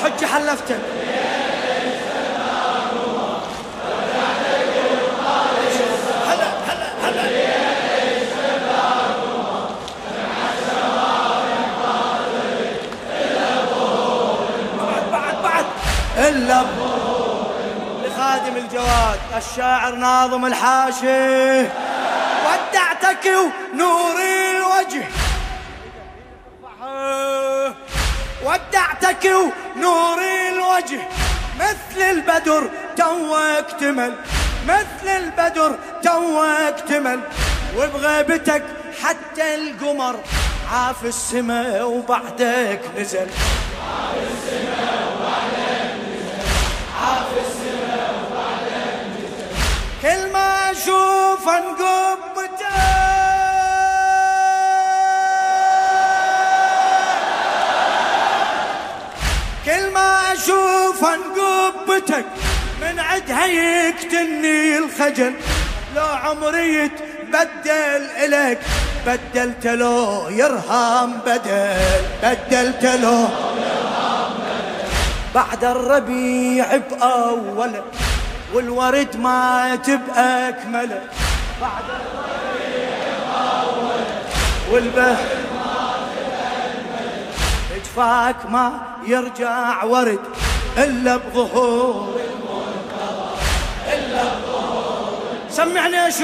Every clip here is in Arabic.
الحجة حلفتك إلا لخادم الجواد الشاعر ناظم الحاشي ودعتك ونور الوجه. ودعتك ونور الوجه مثل البدر تو اكتمل مثل البدر تو اكتمل وبغيبتك حتى القمر عاف السماء وبعدك نزل. عاف السماء وبعدك نزل. عاف السماء وبعدك نزل كل ما أشوف انقبتك أشوف انقبتك من عدها يقتلني الخجل. لو عمري يتبدل الك بدلت له يرهام بدل. بدلت له بعد الربيع بأوله والورد مات بأكمله بعد الربيع بأوله والبهر جفاك ما يرجع ورد إلا بظهور المنتظر إلا بظهور. سمعني عليك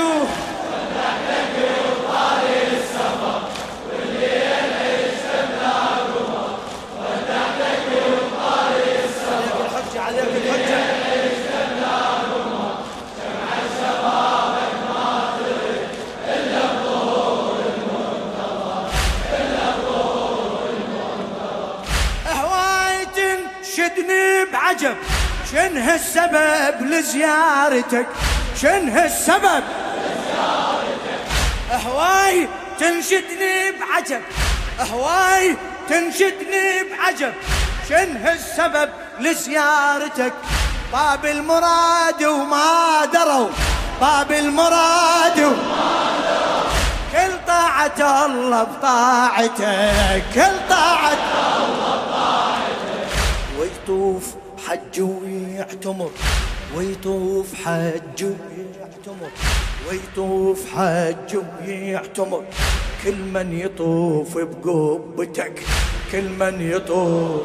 تنشدني بعجب شنه السبب لزيارتك؟ شنه السبب هواي تنشدني بعجب. هواي تنشدني بعجب. شنه السبب لزيارتك؟ باب المراد وما دروا. باب المراد وما دروا. كل طاعة الله بطاعتك. كل طاعة الله حج ويعتمر. ويطوف حج ويعتمر. ويطوف حج ويعتمر. كل من يطوف بقبتك. كل من يطوف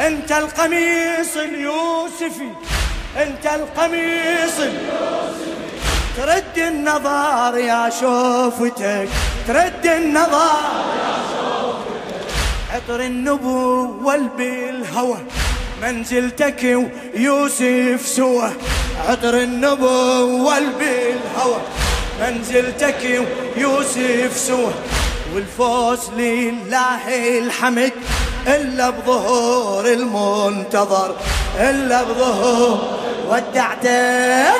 انت القميص اليوسفي. انت القميص اليوسفي. ترد النظر يا شوفتك. ترد النظر يا عطر النبوة بالهوى منزلتك ويوسف سوى. عطر النبوة بالهوى منزلتك ويوسف سوى. والفوز لله الحمد إلا بظهور المنتظر إلا بظهور ودعتك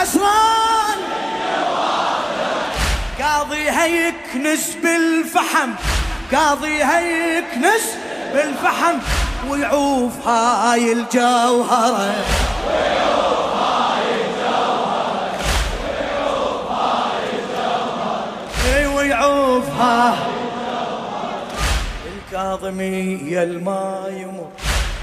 خسران. قاضي هيكنس بالفحم قاضي هيكنس بالفحم ويعوف هاي الجوهره إي ويعوفها الكاظمية الما يمر.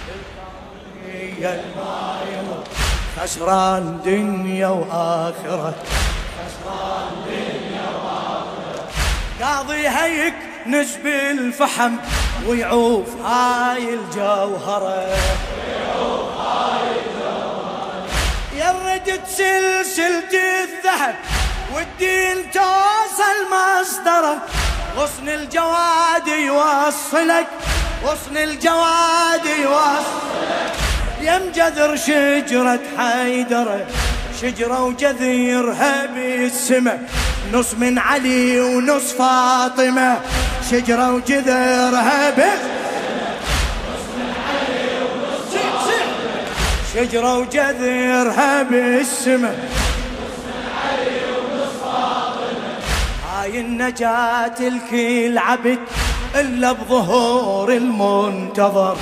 الكاظمية الما يمر. خسران دنيا وآخرة. خسران دنيا وآخرة قاضي هيك نسب الفحم ويعوف هاي الجوهرة. يا ردت سلسلة الذهب والدين توصل مصدره. غصن الجواد يوصلك غصن الجواد يوصلك. يم جذر شجرة حيدرة شجرة وجذيرها بالسماء نص من علي ونص فاطمة شجرة وجذرها بالسماء شجرة وجذرها بالسماء هاي النجاة الكل عبد إلا بظهور المنتظر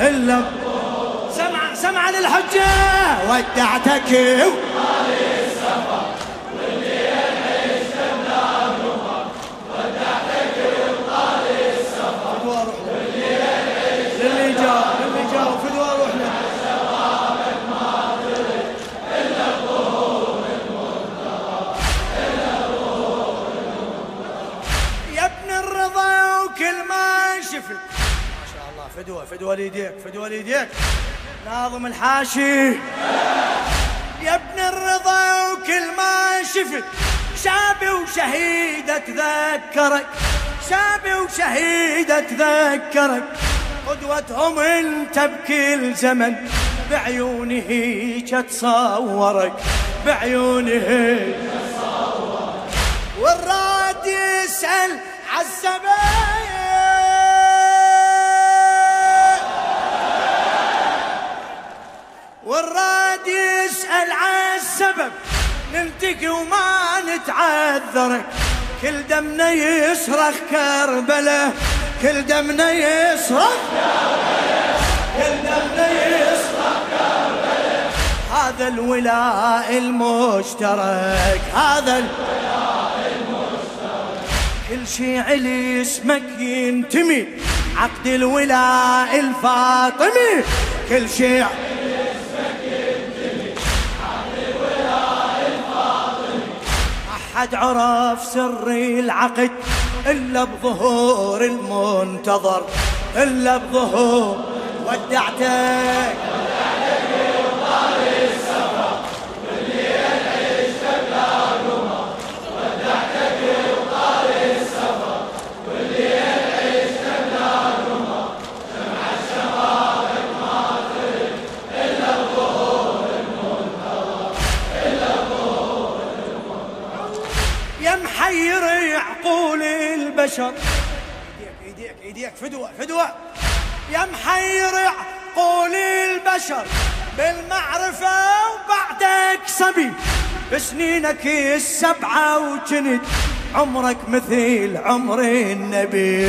إلا سمع سمع للحجة. ودعتك. فدوة فدوة ليديك فدوة ليديك. ناظم الحاشي. يا ابن الرضا وكل ما شفت شابي وشهيدة تذكرك شابي وشهيدة تذكرك قدوتهم انت بكل زمن بعيونه هيك تصورك بعيونه هيك تصورك. والراد يسأل والراد يسأل عن السبب. نلتقي وما نتعذر. كل دمنا يصرخ كربلة. كل دمنا يصرخ كل دمنا يصرخ كربلة. هذا الولاء المشترك. هذا الولاء المشترك. كل شي علي اسمك ينتمي. عقد الولاء الفاطمي. كل شي حد عرف سر العقد إلا بظهور المنتظر إلا بظهور ودعتك. فدوة يا محير عقول البشر بالمعرفة وبعدك صبي بسنينك السبعة وجنت عمرك مثل عمر النبي.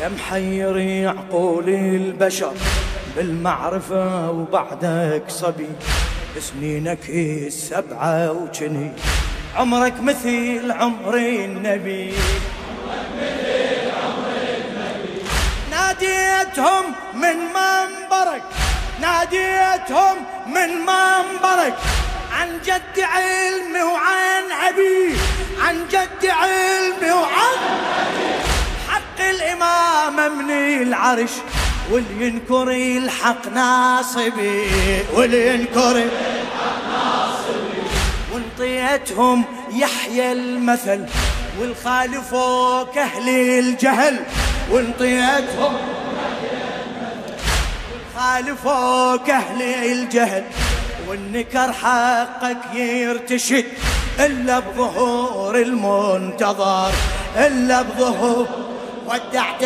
يا محير عقول البشر بالمعرفة وبعدك صبي سنينك السبعة وجني عمرك مثل عمر النبي. ناديتهم من منبرك ناديتهم من منبرك. عن جد علمي وعن أبي عن جد علمي وعن حق الإمامة من العرش. واللي ينكر الحق ناصبي واللي ينكر الحق وانطيتهم يحيى المثل والخالفوك أهل الجهل وانطيتهم خالفوك أهل الجهل والنكر حقك يرتشد إلا بظهور المنتظر إلا بظهور ودعتك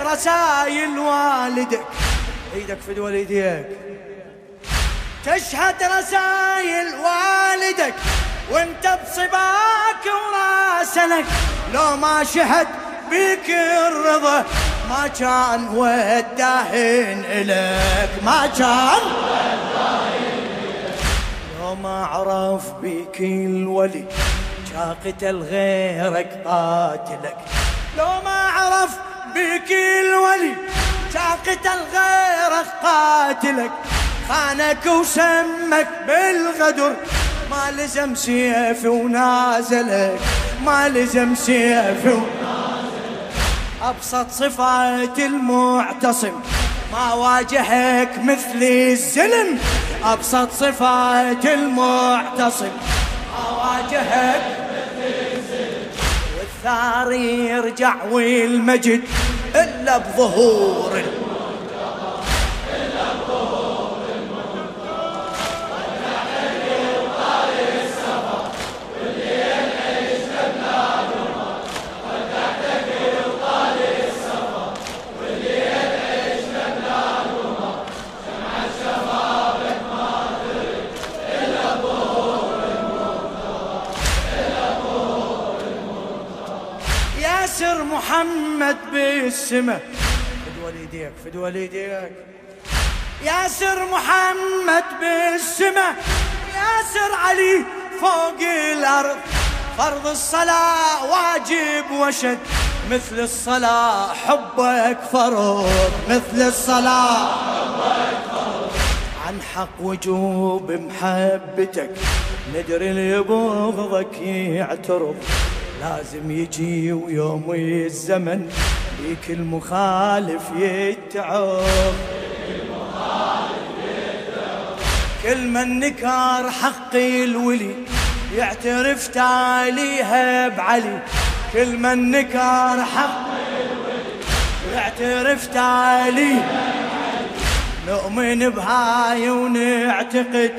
رسائل والدك. إيدك في والديك تشهد رسائل والدك وانت بصباك وراسلك. لو ما شهد بك الرضا ما كان وداهن إلك ما كان لو ما عرف بك الولي قتل غيرك قاتلك. لو ما عرف بك الولي قتل غيرك قاتلك خانك وسمك بالغدر. ما لزم سيفي ونازلك ما لزم سيفي ونازلك. أبسط صفات المعتصم ما واجهك مثل الزلم. أبسط صفات المعتصم ما واجهك والثار يرجع والمجد إلا بظهور محمد بالسما. فد وليديك فد وليديك ياسر محمد بالسما. ياسر علي فوق الأرض. فرض الصلاة واجب وشد. مثل الصلاة حبك فرض مثل الصلاة حبك فرض عن حق وجوب محبتك. ندري اللي يبغضك يعترض. لازم يجي ويوم الزمن بيك المخالف يتعب. كل من نكر حق الولي يعترف تاليها بعلي. كل من نكر حق الولي يعترف تالي. نؤمن بهاي ونعتقد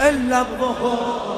إلا بظهور